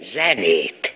zenét.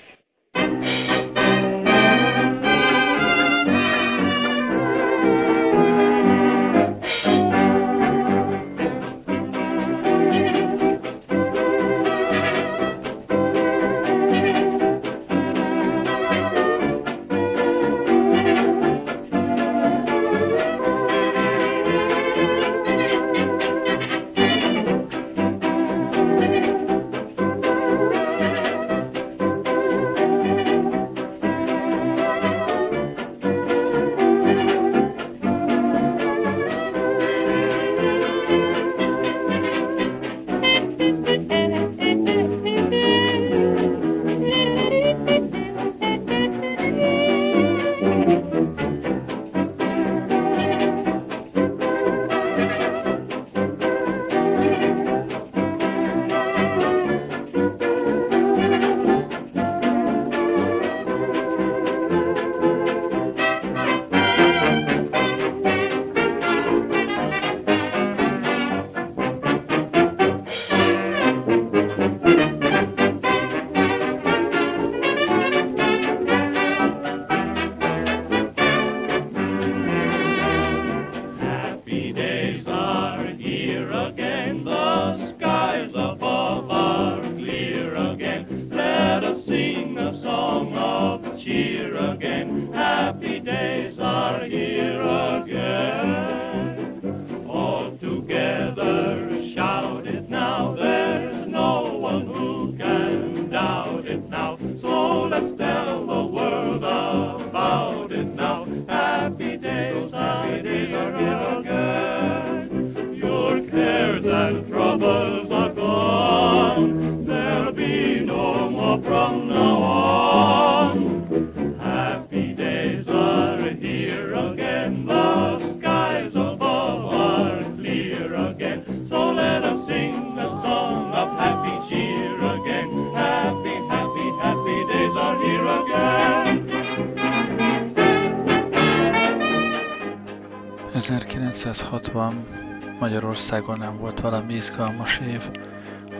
Magyarországon nem volt valami izgalmas év,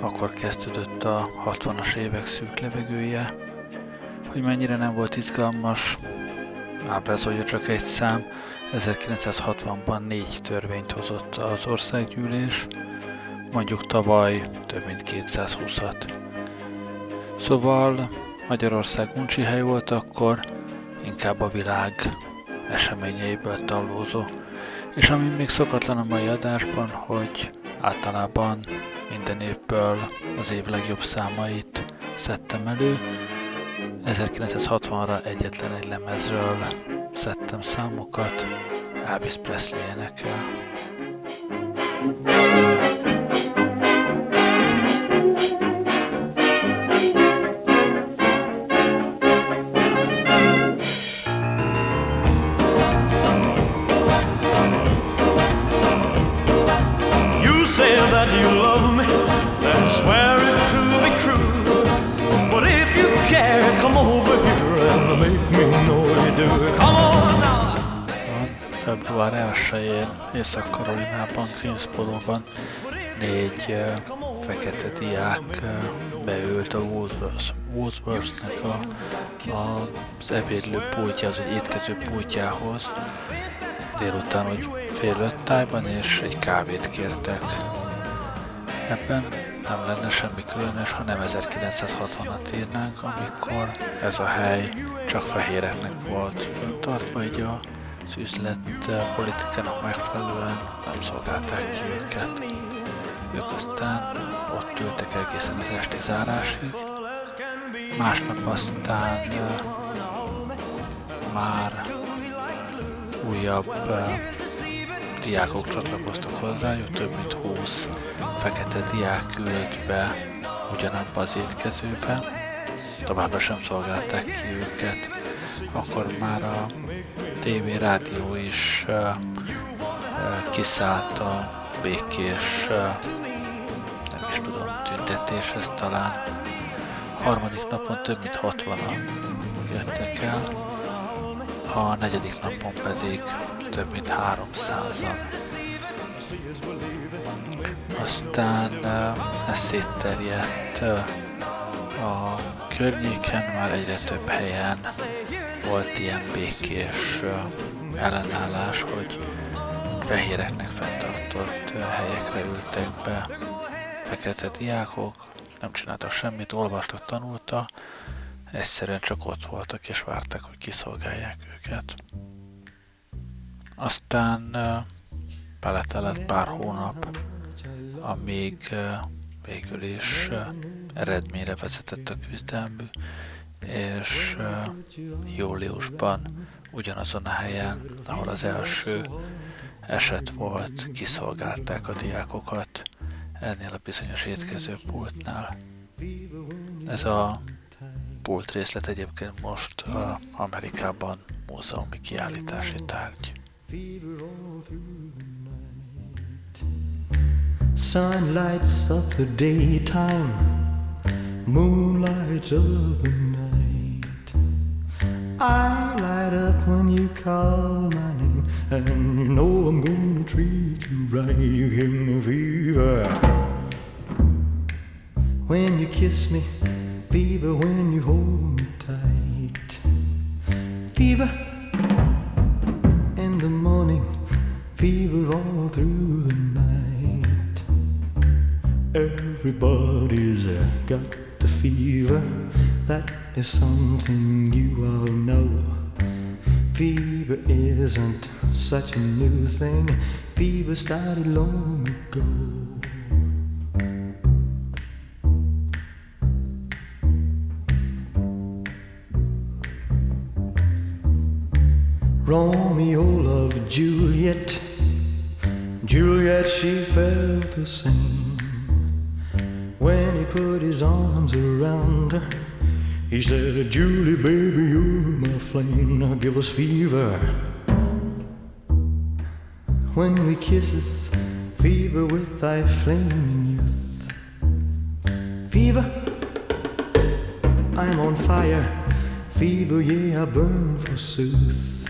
akkor kezdődött a 60-as évek szűk levegője. Hogy mennyire nem volt izgalmas, ábrázolja csak egy szám, 1960-ban négy törvényt hozott az országgyűlés, mondjuk tavaly több mint 220-at. Szóval Magyarország uncsi hely volt akkor, inkább a világ eseményeiből tallózó. És ami még szokatlan a mai adásban, hogy általában minden évből az év legjobb számait szedtem elő. 1960-ra egyetlen egy lemezről szedtem számokat, Elvis Presley énekel. thank you február 1-én Észak-Karolinában, Greensboro-ban négy uh, fekete diák uh, beült a Woolworths-nek a, a, az ebédlő pultja, az egy étkező pultjához. Délután, hogy fél öt tájban, és egy kávét kértek. Ebben nem lenne semmi különös, ha nem 1960-at írnánk, amikor ez a hely csak fehéreknek volt föntartva, így az üzlet politikának megfelelően nem szolgálták ki őket. Ők aztán ott ültek egészen az esti zárásig, másnap aztán már újabb diákok csatlakoztak hozzájuk, több mint 20 fekete diák ült be ugyanabba az étkezőbe, továbbra sem szolgálták ki őket, akkor már a TV, rádió is uh, uh, kiszállt a békés, uh, nem is tudom, tüntetéshez talán. Harmadik napon több mint 60-an jöttek el, a negyedik napon pedig több mint 300-an. Aztán uh, ez szétterjedt uh, a környéken már egyre több helyen volt ilyen békés ellenállás, hogy fehéreknek fenntartott helyekre ültek be fekete diákok, nem csináltak semmit, olvastak, tanulta, egyszerűen csak ott voltak és várták, hogy kiszolgálják őket. Aztán beletelett pár hónap, amíg végül is eredményre vezetett a küzdelmük, és júliusban ugyanazon a helyen, ahol az első eset volt, kiszolgálták a diákokat ennél a bizonyos étkezőpultnál. Ez a pult részlet egyébként most Amerikában múzeumi kiállítási tárgy. Sun lights up the daytime, moon lights up the night. I light up when you call my name, and you know I'm gonna treat you right. You give me fever when you kiss me, fever when you hold me tight. Fever in the morning, fever all through the Everybody's uh, got the fever. That is something you all know. Fever isn't such a new thing. Fever started long ago. Romeo loved Juliet. Juliet, she felt the same. Put his arms around her, he said, Julie, baby, you're my flame. Now give us fever. When we kisses, fever with thy flaming youth. Fever, I'm on fire. Fever, yeah, I burn forsooth.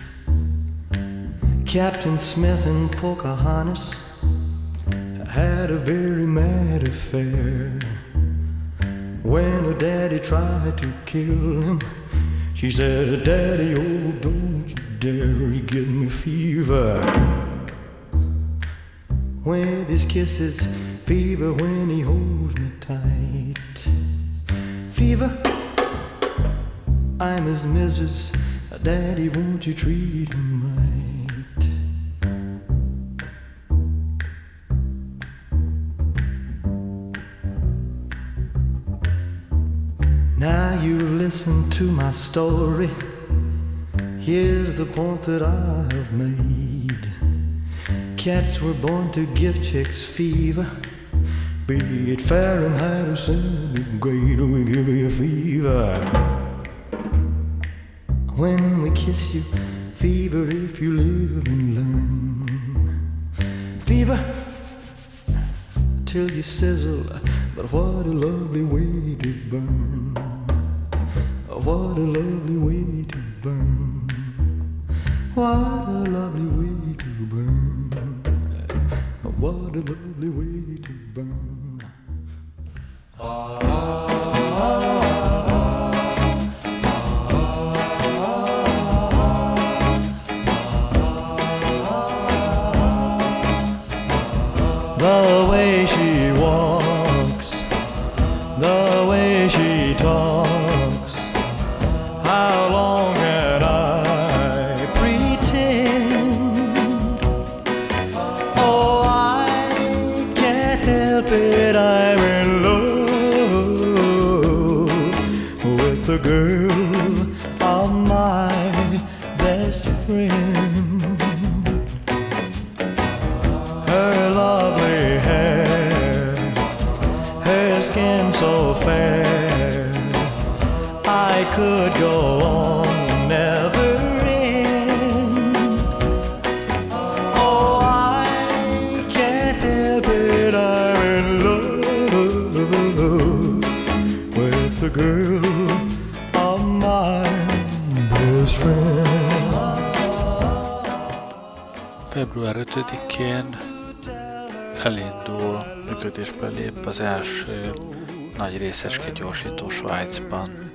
Captain Smith and Pocahontas had a very mad affair. When her daddy tried to kill him, she said, Daddy, oh, don't you dare give me fever. With his kisses, fever when he holds me tight. Fever, I'm his missus. Daddy, won't you treat him listen to my story. Here's the point that I have made. Cats were born to give chicks fever. Be it Fahrenheit or centigrade, we give you fever. When we kiss you, fever if you live and learn. Fever till you sizzle, but what a lovely way to burn. What a lovely way to burn. What a lovely way to burn. What a lovely way to burn. The 5-én elindul, működésbe lép az első nagy részecske gyorsító Svájcban.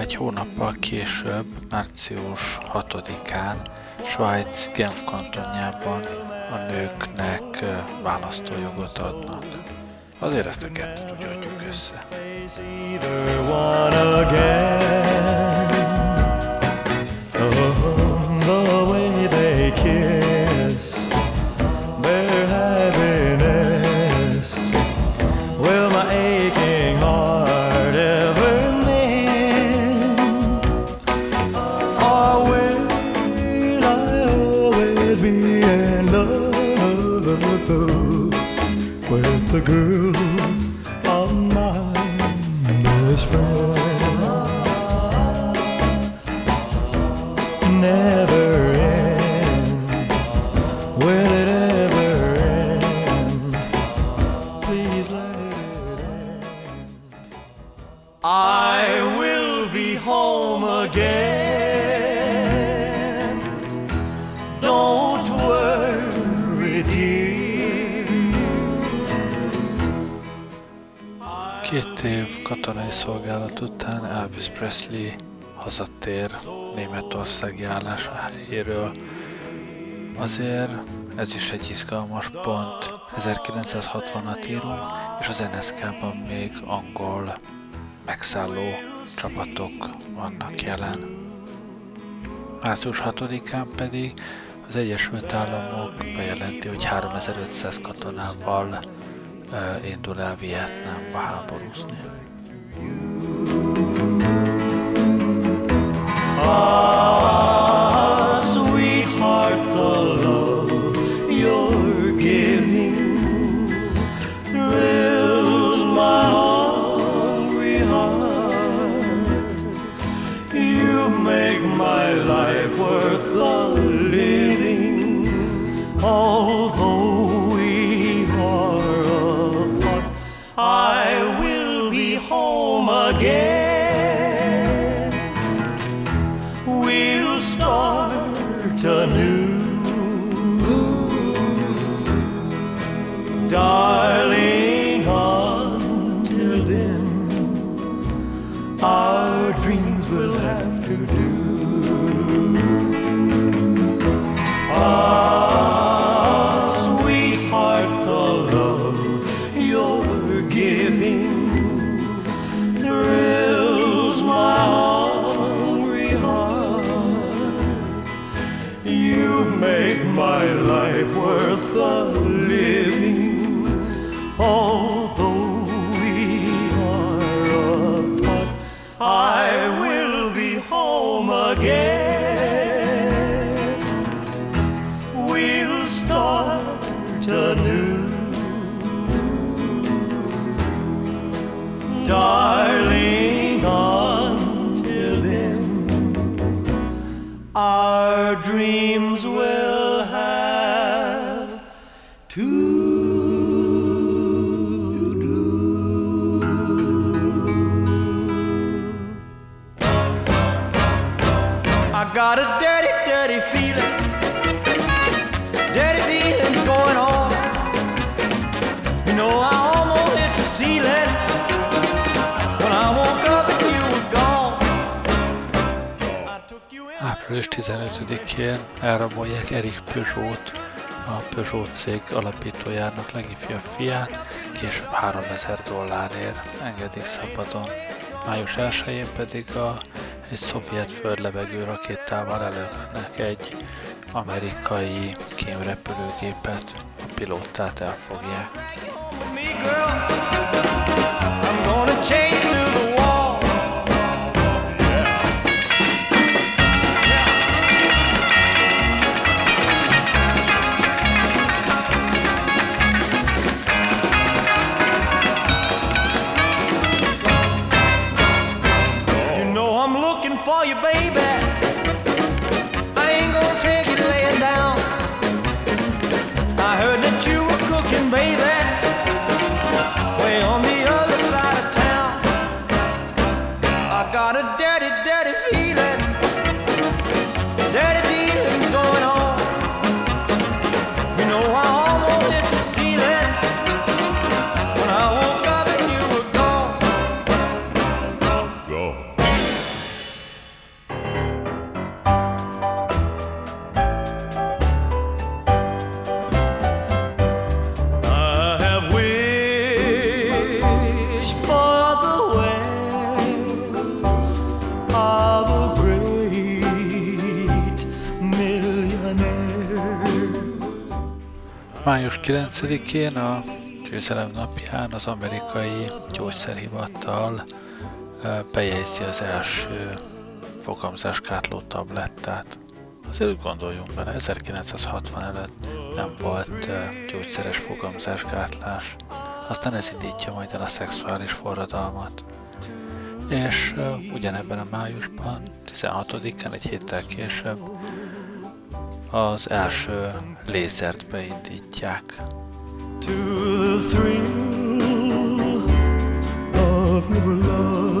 Egy hónappal később, március 6-án Svájc Genf kantonjában a nőknek választójogot adnak. Azért ezt a kettőt úgy adjuk össze. Németországi álláshelyéről. Azért ez is egy izgalmas pont. 1960-at írunk, és az NSK-ban még angol megszálló csapatok vannak jelen. Március 6-án pedig az Egyesült Államok bejelenti, hogy 3500 katonával indul el Vietnámba háborúzni. Ah, our dreams will have to. Do. I got a dirty, Április 15-én elrabolják Erik Peugeot, a Peugeot cég alapítójának legifjabb fiát, később 3000 dollárért engedik szabadon. Május 1-én pedig a egy szovjet földlevegő rakétával előnek egy amerikai kémrepülőgépet, a pilótát elfogják. I'm gonna change 9-én a győzelem napján az amerikai gyógyszerhivatal bejegyzi az első fogamzáskátló tablettát. Azért gondoljunk bele, 1960 előtt nem volt gyógyszeres fogamzásgátlás. Aztán ez indítja majd el a szexuális forradalmat. És ugyanebben a májusban, 16-án, egy héttel később az első lézert beindítják. To the thrill of your love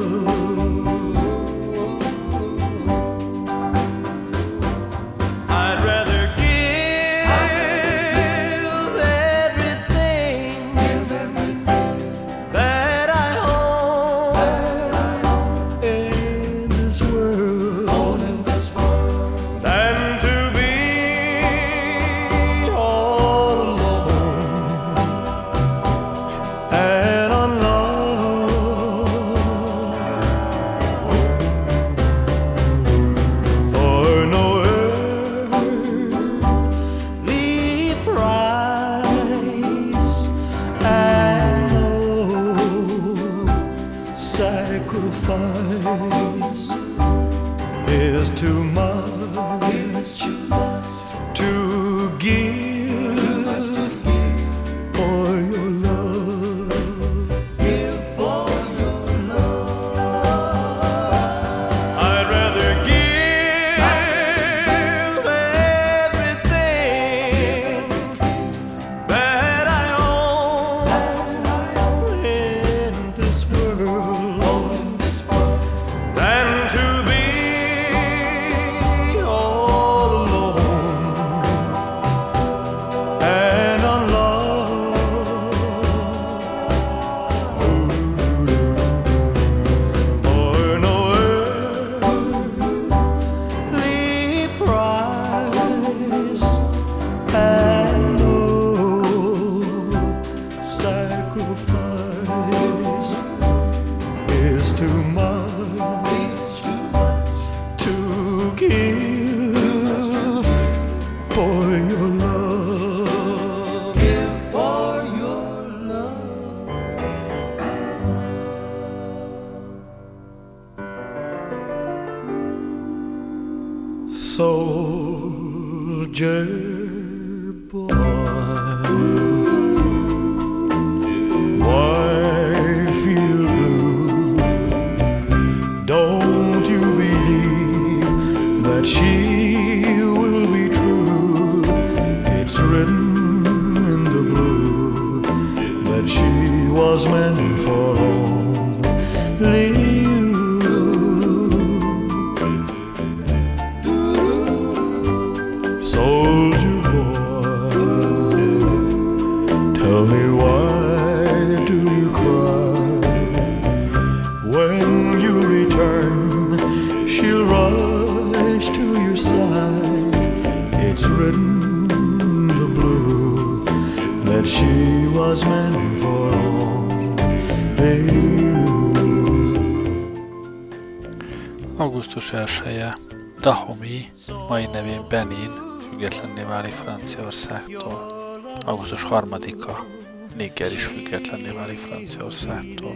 sacrifice is too much. 情。Függetlenné válik Franciaországtól. Augusztus 3-a Niger is függetlenné válik Franciaországtól.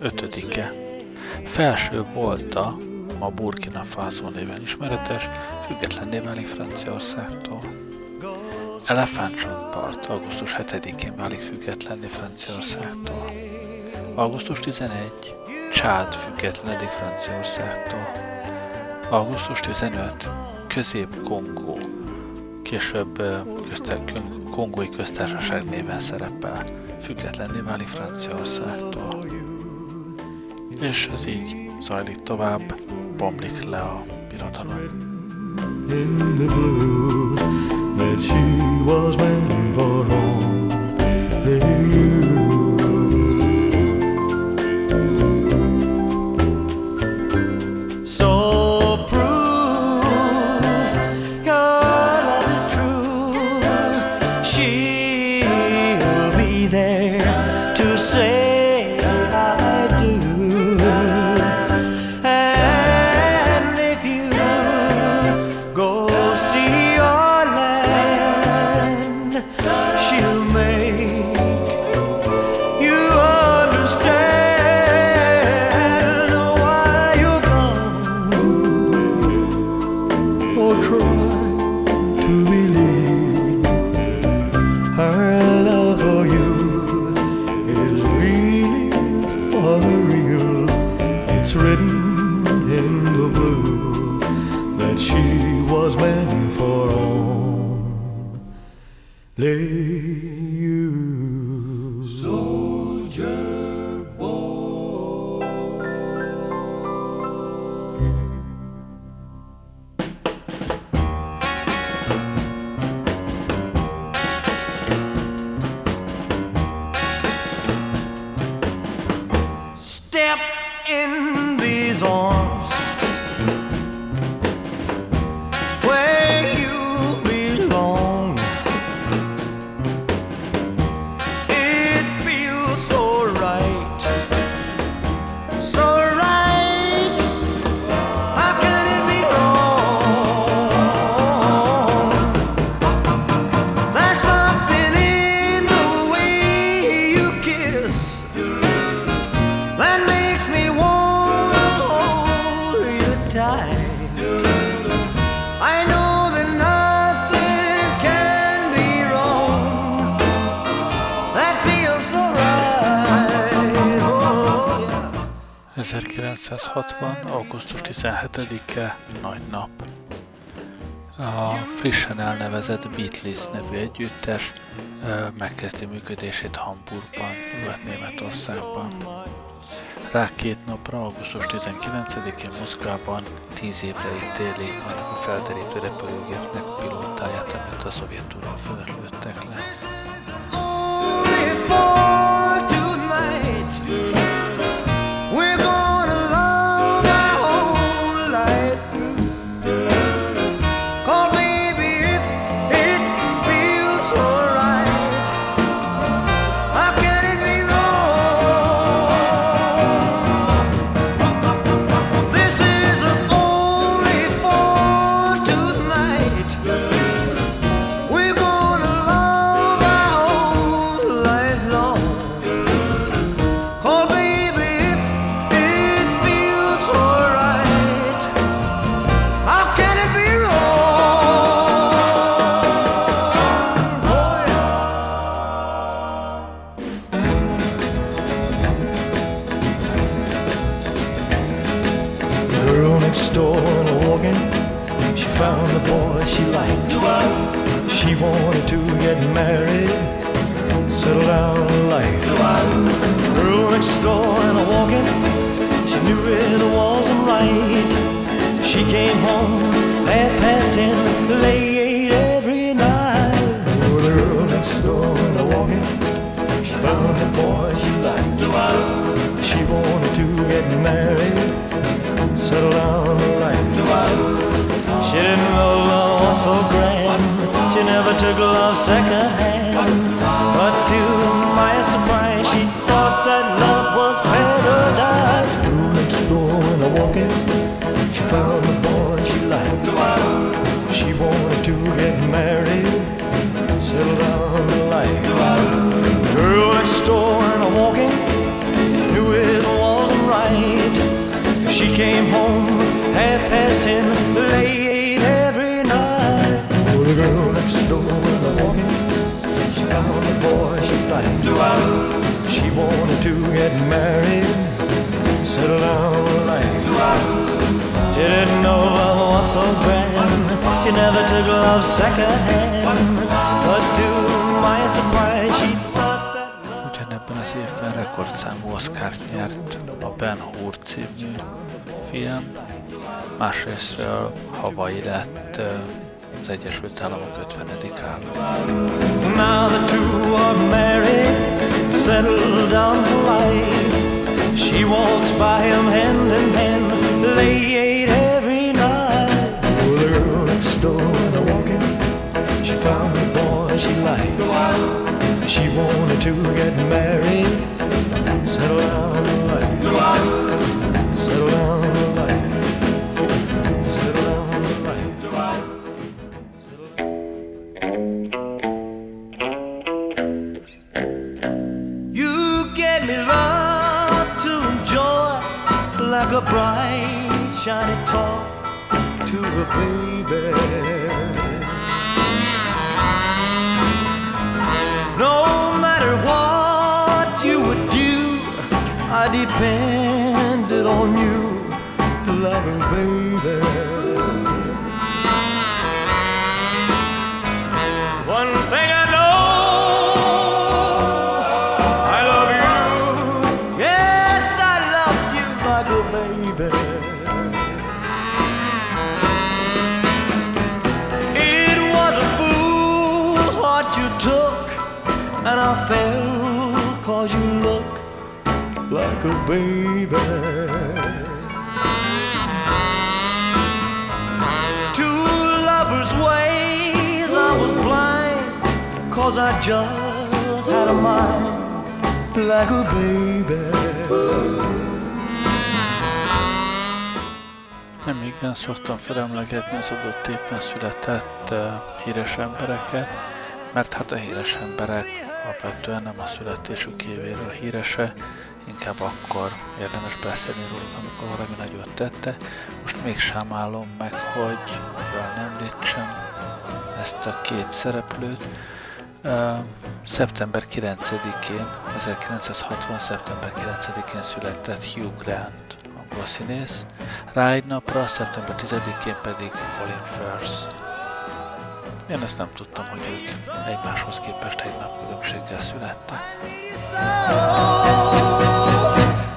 5-e Felső Volta, ma Burkina Faso néven ismeretes, függetlenné válik Franciaországtól. Elefántcsontpart augusztus 7-én válik függetlenné Franciaországtól. Augusztus 11. Csád függetlenedik Franciaországtól. Augusztus 15. Közép-Kongó. Később köztek, Kongói Köztársaság néven szerepel. Függetlenné válik Franciaországtól. És ez így zajlik tovább, bomlik le a birodalom. In the blue that she was meant for only. 1960. augusztus 17-e nagy nap. A frissen elnevezett Beatles nevű együttes megkezdi működését Hamburgban, Nyugat-Németországban. Rá két napra, augusztus 19-én Moszkvában 10 évre ítélik annak a felderítő repülőgépnek pilótáját, amit a Szovjetunió fölött next door walking, she found the boy she liked. She wanted to get married, settle down life. Girl next door and walking, she knew it wasn't right. She came home half past ten, late every night. Oh, the girl next door and walking, she found the boy she liked. She wanted to get married settle down in life. She didn't know love was so grand. She never took love second hand. But to my surprise, she thought that love was paradise. Girl next door and a walking, she found the boy she liked. She wanted to get married, settle down in life. Girl next door came home half past ten, late every night. Oh, the girl next door was walking. She found the boy she liked. She wanted to get married, settle down in life. She didn't know love was so grand. She never took love second hand. But to my surprise, she thought that love. Ugyanebben az évben rekordszámú Oscar-t nyert a Ben Hur című film, másrésztről Hawaii lett az Egyesült Államok 50. állam. Now the two are married, settled down for life. She walks by him hand in hand, late every night. Oh, the girl walking, she found the boy she liked. She wanted to get married, settle down I just had a mind like a baby. Nem igen szoktam felemlegetni az adott évben született uh, híres embereket, mert hát a híres emberek alapvetően nem a születésük évéről hírese, inkább akkor érdemes beszélni róluk, amikor valami nagyot tette. Most mégsem állom meg, hogy említsem ezt a két szereplőt. Szeptember 9-én, 1960. szeptember 9-én született Hugh Grant, angol színész. Rá egy napra, szeptember 10-én pedig Colin Firth. Én ezt nem tudtam, hogy ők egymáshoz képest egy nap különbséggel születtek.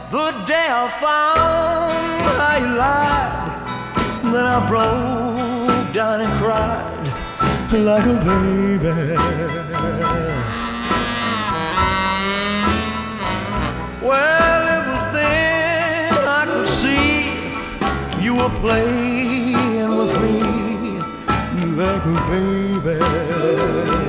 The day I found you lied, then I broke down and cried like a baby. Well, it was then I could see you were playing with me baby.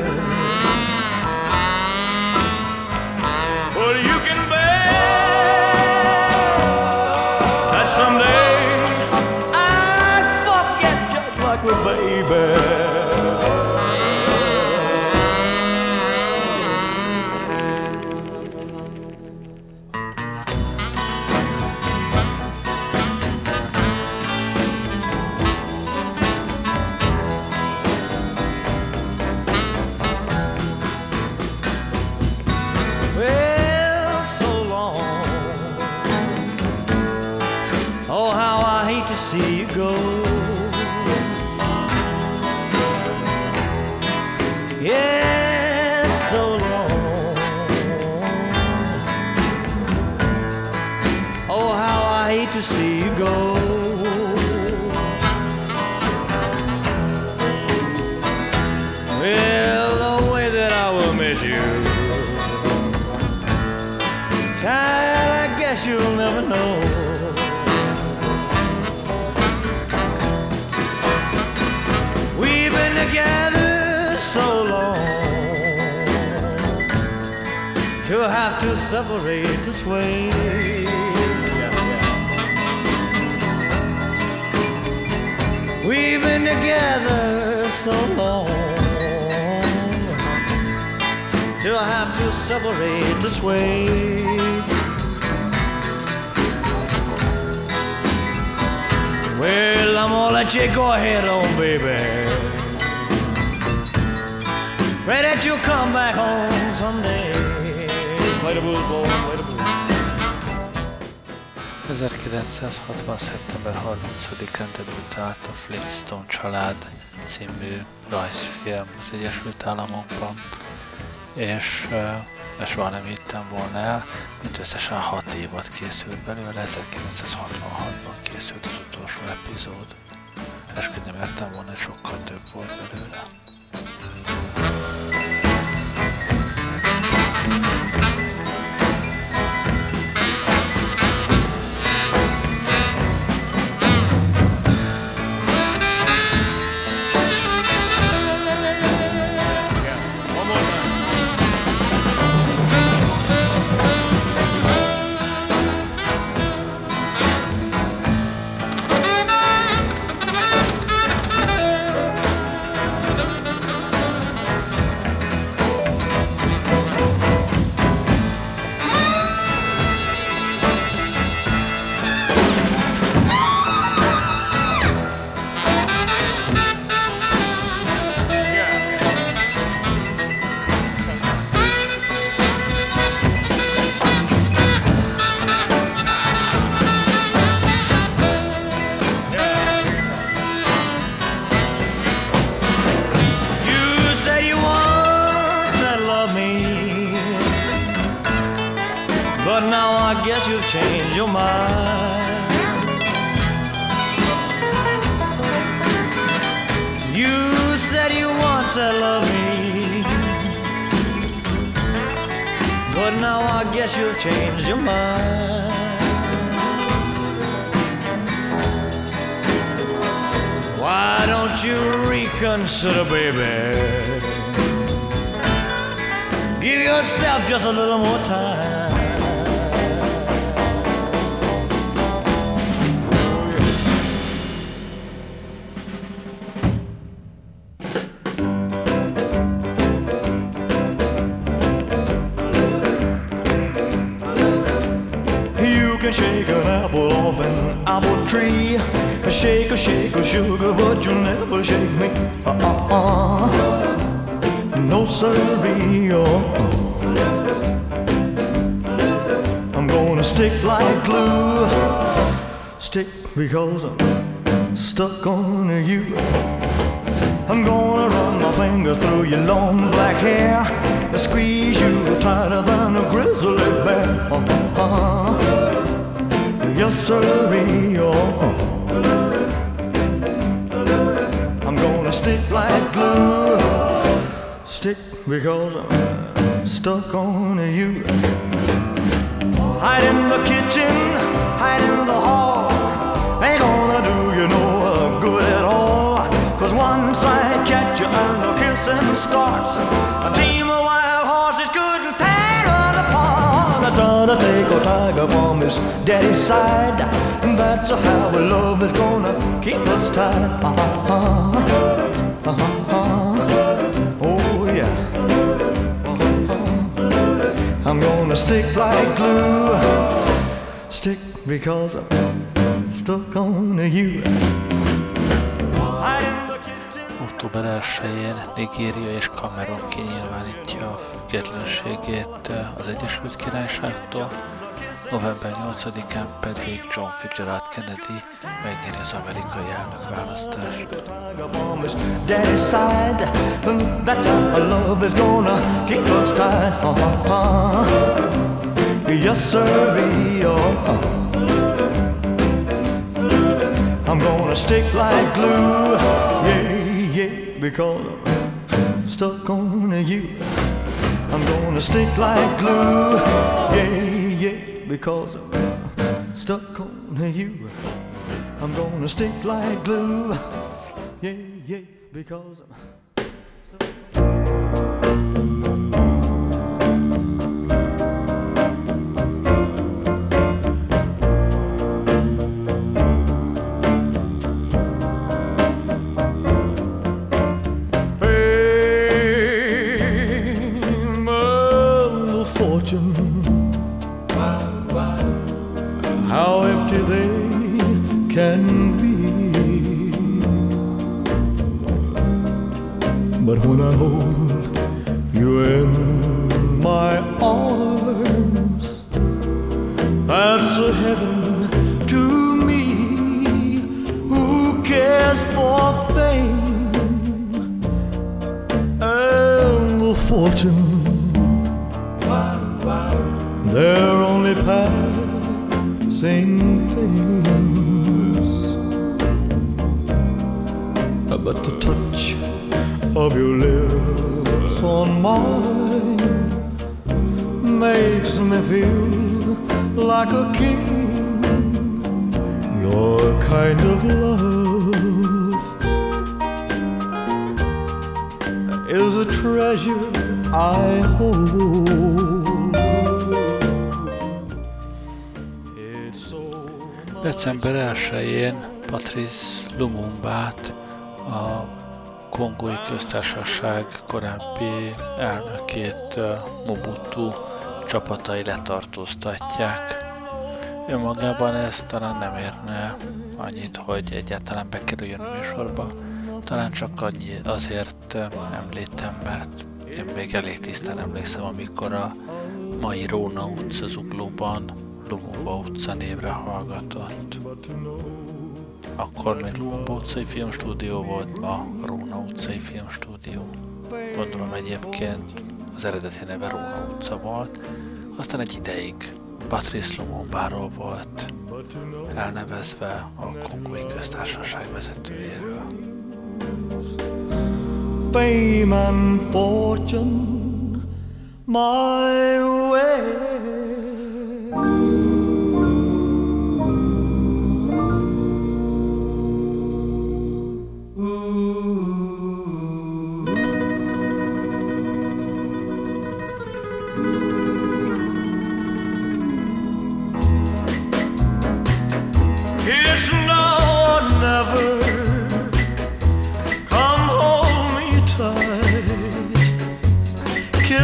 To see you go. Separate this way. We've been together so long to have to separate this way. Well, I'm gonna let you go ahead on, baby. Pray that you'll come back home someday. Play the blues, boy, play the blues. 1960. szeptember 30-án debütált a Flintstone család című rajzfilm az Egyesült Államokban, és ezt soha nem hittem volna el, mint összesen 6 évad készült belőle, 1966-ban készült az utolsó epizód. Esküdni mertem volna, hogy sokkal több volt belőle. Can shake an apple off an apple tree. Shake a shake a sugar, but you'll never shake me. Uh-uh. No siree. I'm gonna stick like glue. Stick because I'm stuck on you. I'm gonna run my fingers through your long black hair. Squeeze you tighter than a grizzly bear. Uh-huh. Sirree. Oh. I'm gonna stick like glue. Stick because I'm stuck on you. Hide in the kitchen, hide in the hall. Ain't gonna do you no good at all. Cause once I catch you and the kissing starts, a team take a tiger from his daddy's side. And that's how love is gonna keep us tied. Uh-huh. Uh-huh. Oh yeah. I'm gonna stick like glue. Stick because I'm stuck on you. Október 1-én Nigéria és Kamerun kinyilvánítja a függetlenségét az Egyesült Királyságtól, november 8-án pedig John Fitzgerald Kennedy megnyeri az amerikai tied. Uh-huh. Yes. Uh-huh. I'm gonna stick like glue. Yeah, yeah, because I'm stuck on you. I'm gonna stick like glue. Yeah, yeah, because I'm stuck on you. I'm gonna stick like glue. Yeah, yeah, because I'm. Me feel like a king. Your kind of love is a treasure I hold. December 1-én Patrice Lumumbát a Kongói Köztársaság korábbi elnökét ö, Mobutu csapatai letartóztatják. Önmagában ez talán nem érne annyit, hogy egyáltalán bekerüljön a műsorba. Talán csak annyi azért ö, említem, mert én még elég tisztán emlékszem, amikor a mai Róna utca zuglóban Lumumba utca névre hallgatott. Akkor még Lumumba utcai filmstúdió volt, ma Róna utcai filmstúdió. Gondolom egyébként az eredeti neve Róna utca volt, aztán egy ideig Patrice Lumumba-ról volt elnevezve a kongói köztársaság vezetőjéről. Fame and fortune my way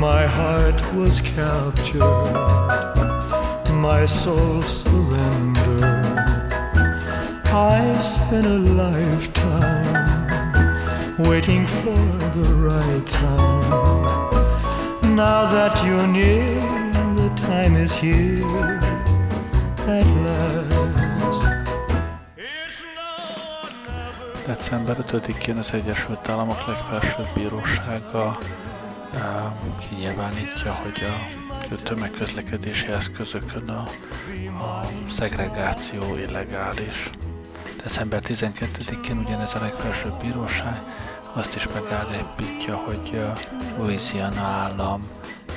My heart was captured, my soul surrendered. I spent a lifetime waiting for the right time. Now that you're near, the time is here at last. December 5-én az Egyesült Államok legfelsőbb bírósága kinyilvánítja, hogy a tömegközlekedési eszközökön a, a szegregáció illegális. December 12-én ugyanez a legfelsőbb bíróság azt is megállapítja, hogy Louisiana állam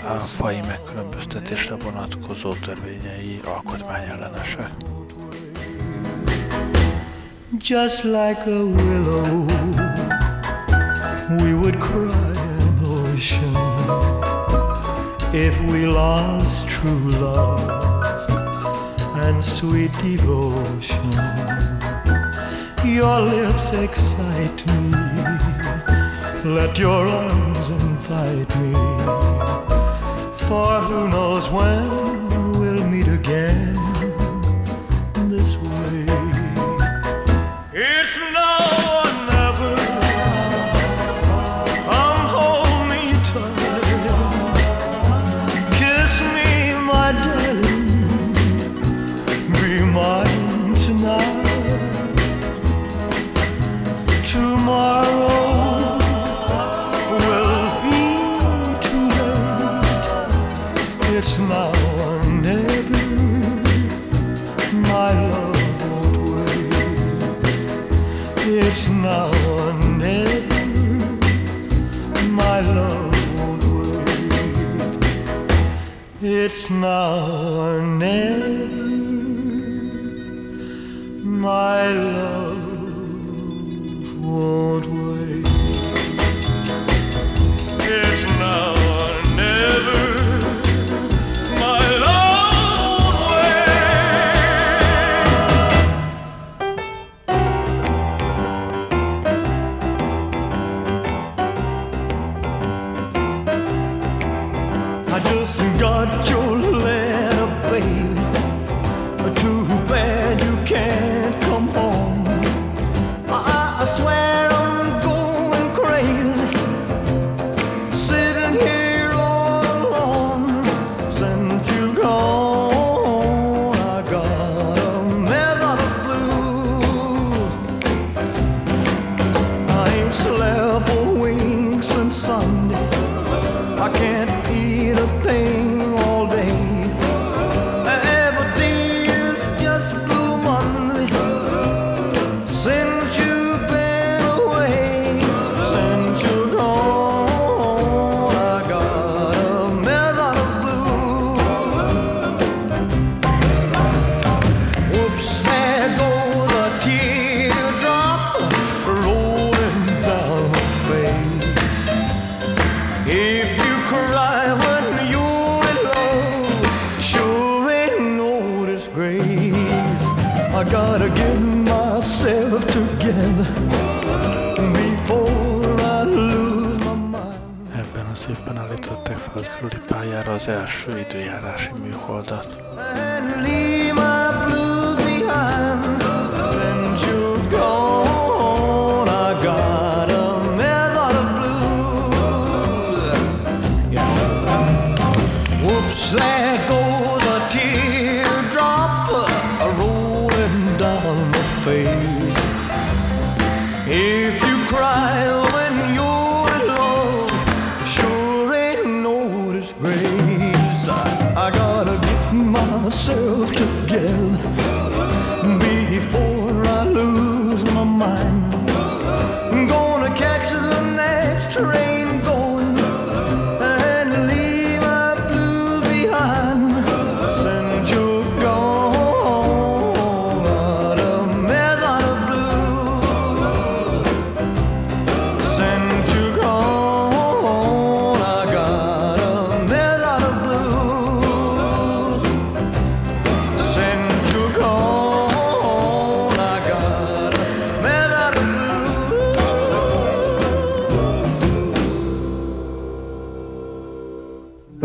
a fai megkülönböztetésre vonatkozó törvényei alkotmányellenesek. just like a willow. We would cry if we lost true love and sweet devotion. Your lips excite me, let your arms invite me. For who knows when we'll meet again now or never,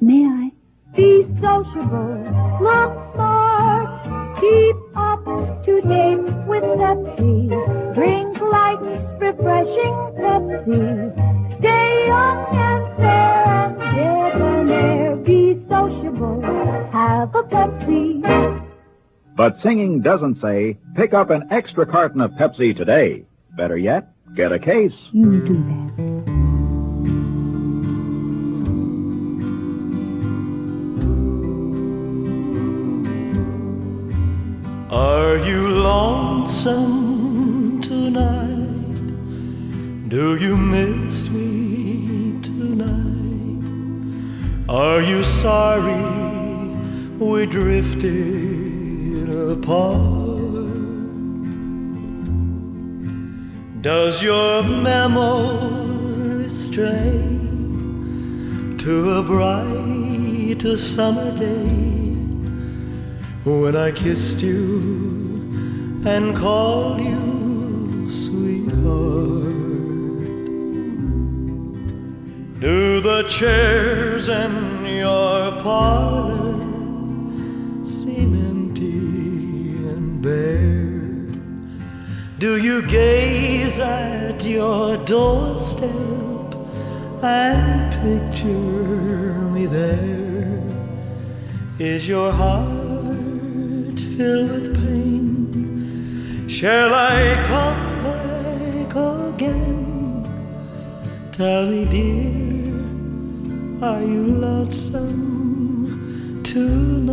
May I? Be sociable, look smart, keep up to date with Pepsi. Drink light, refreshing Pepsi. Stay young and fair and debonair. Be sociable, have a Pepsi. But singing doesn't say, pick up an extra carton of Pepsi today. Better yet, get a case. You do that. Are you lonesome tonight? Do you miss me tonight? Are you sorry we drifted apart? Does your memory stray to a bright summer day? When I kissed you and called you sweetheart. Do the chairs in your parlor seem empty and bare? Do you gaze at your doorstep and picture me there? Is your heart filled with pain. Shall I come back again? Tell me, dear, are you lonesome tonight?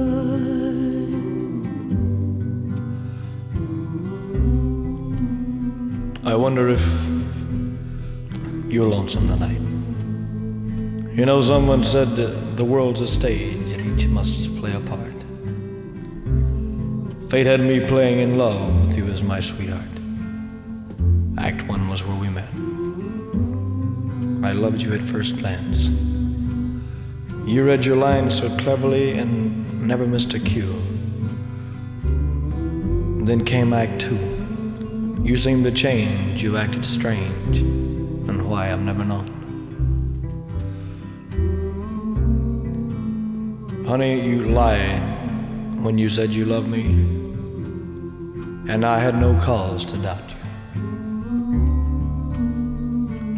I wonder if you're lonesome tonight. You know, someone said the world's a stage and each must. Fate had me playing in love with you as my sweetheart. Act one was where we met. I loved you at first glance. You read your lines so cleverly and never missed a cue. Then came Act two. You seemed to change, you acted strange, and why I've never known. Honey, you lied when you said you loved me and I had no cause to doubt you.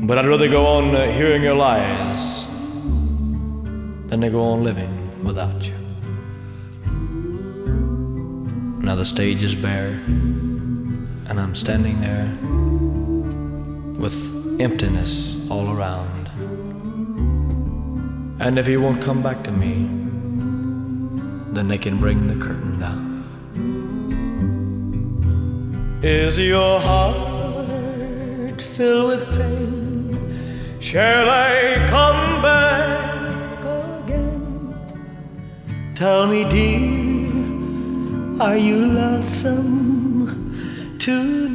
But I'd rather go on uh, hearing your lies than to go on living without you. Now the stage is bare, and I'm standing there with emptiness all around. And if he won't come back to me, then they can bring the curtain down. Is your heart filled with pain? Shall I come back again? Tell me, dear, are you lonesome too?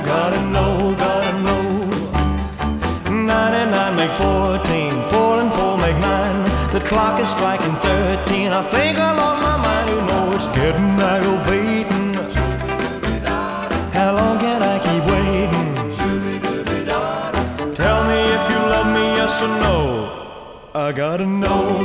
Gotta know, gotta know, Nine and nine make 14, 4 and 4 make 9. The clock is striking 13. I think I lost my mind, you know it's getting aggravating. How long can I keep waiting? Tell me if you love me, yes or no. I gotta know,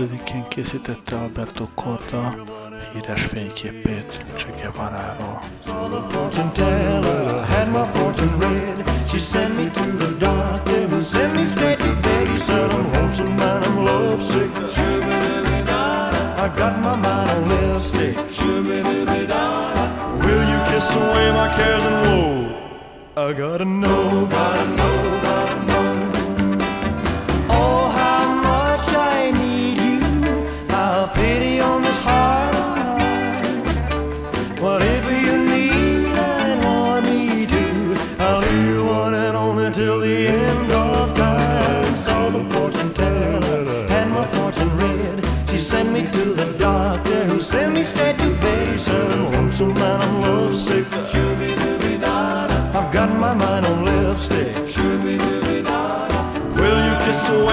25-én készítette Alberto Korda híres fényképét Che Guevara-ról. I got my mind on lipstick. Will you kiss away my cares and woe? I gotta know, gotta know.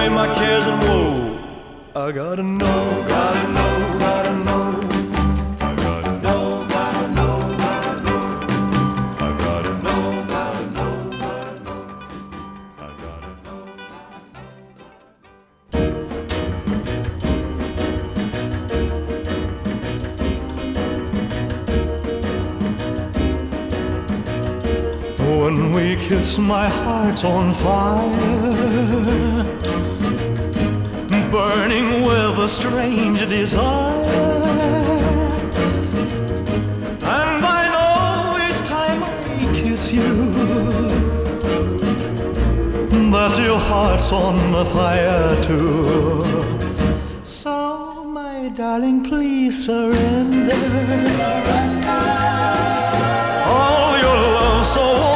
Away my cares and woe? I gotta know, gotta know, gotta know. When we kiss, my heart's on fire, burning with a strange desire. And I know each time I kiss you that your heart's on fire too. So, my darling, please surrender. Oh, your love so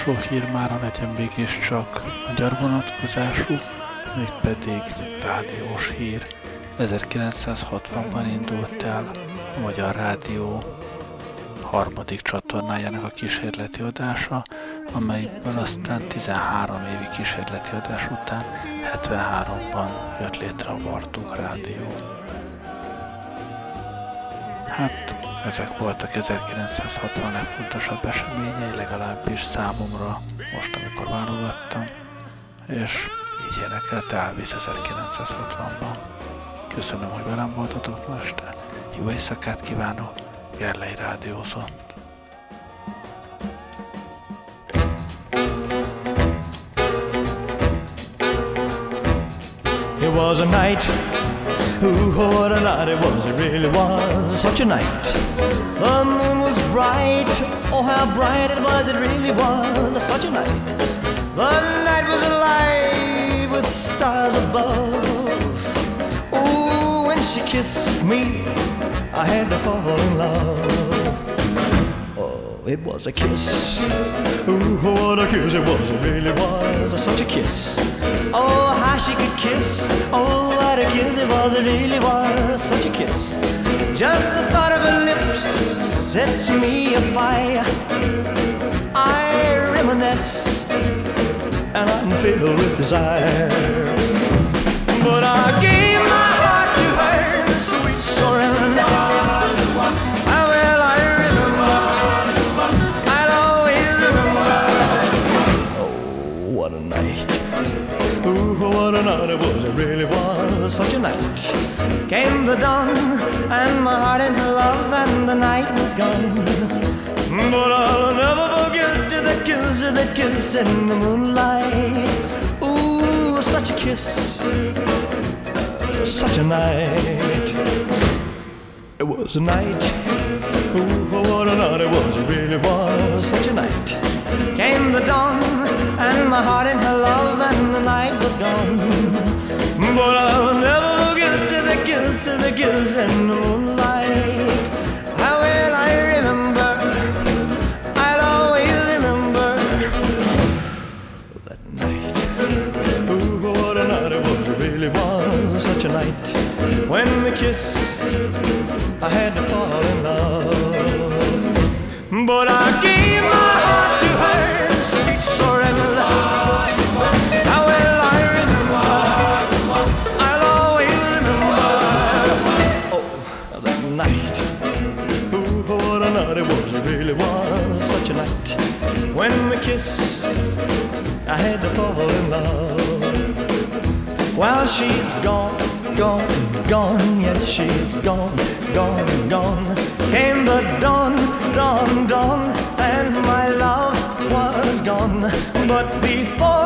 utolsó hír mára legyen mégiscsak magyar vonatkozású, mégpedig rádiós hír. 1960-ban indult el a Magyar Rádió harmadik csatornájának a kísérleti adása, amelyből aztán 13 évi kísérleti adás után 73-ban jött létre a Vartuk Rádió. Hát, ezek voltak 1960 legfontosabb eseményei, legalábbis számomra most, amikor válogattam, és így énekelt Elvis 1960-ban. Köszönöm, hogy velem voltatok ma este. Jó éjszakát kívánok, Gerlei Rádiózott. It was a night. Ooh, what a night it was. It really was such a night. The moon was bright. Oh, how bright it was. It really was such a night. The night was alive with stars above. Ooh, when she kissed me, I had to fall in love. Oh, it was a kiss. Ooh, what a kiss it was, it really was such a kiss. Oh, how she could kiss. Oh, what a kiss it was, it really was such a kiss. Just the thought of her lips sets me afire. I reminisce, and I'm filled with desire. But I gave my heart to her, sweet surrender. A night it was, it really was such a night. Came the dawn, and my heart in her love, and the night was gone. But I'll never forget the kiss, the kiss in the moonlight. Ooh, such a kiss, such a night. It was a night. Ooh, what a night it was, it really was such a night. Came the dawn, and my heart in her gone. But I'll never forget the kiss, the kiss in the moonlight. How well I remember, I'll always remember that night. Ooh, what a night it was, it really was such a night. When we kissed, I had to fall she's gone, gone, gone, yes, she's gone, gone, gone. Came the dawn, dawn, dawn, and my love was gone. But before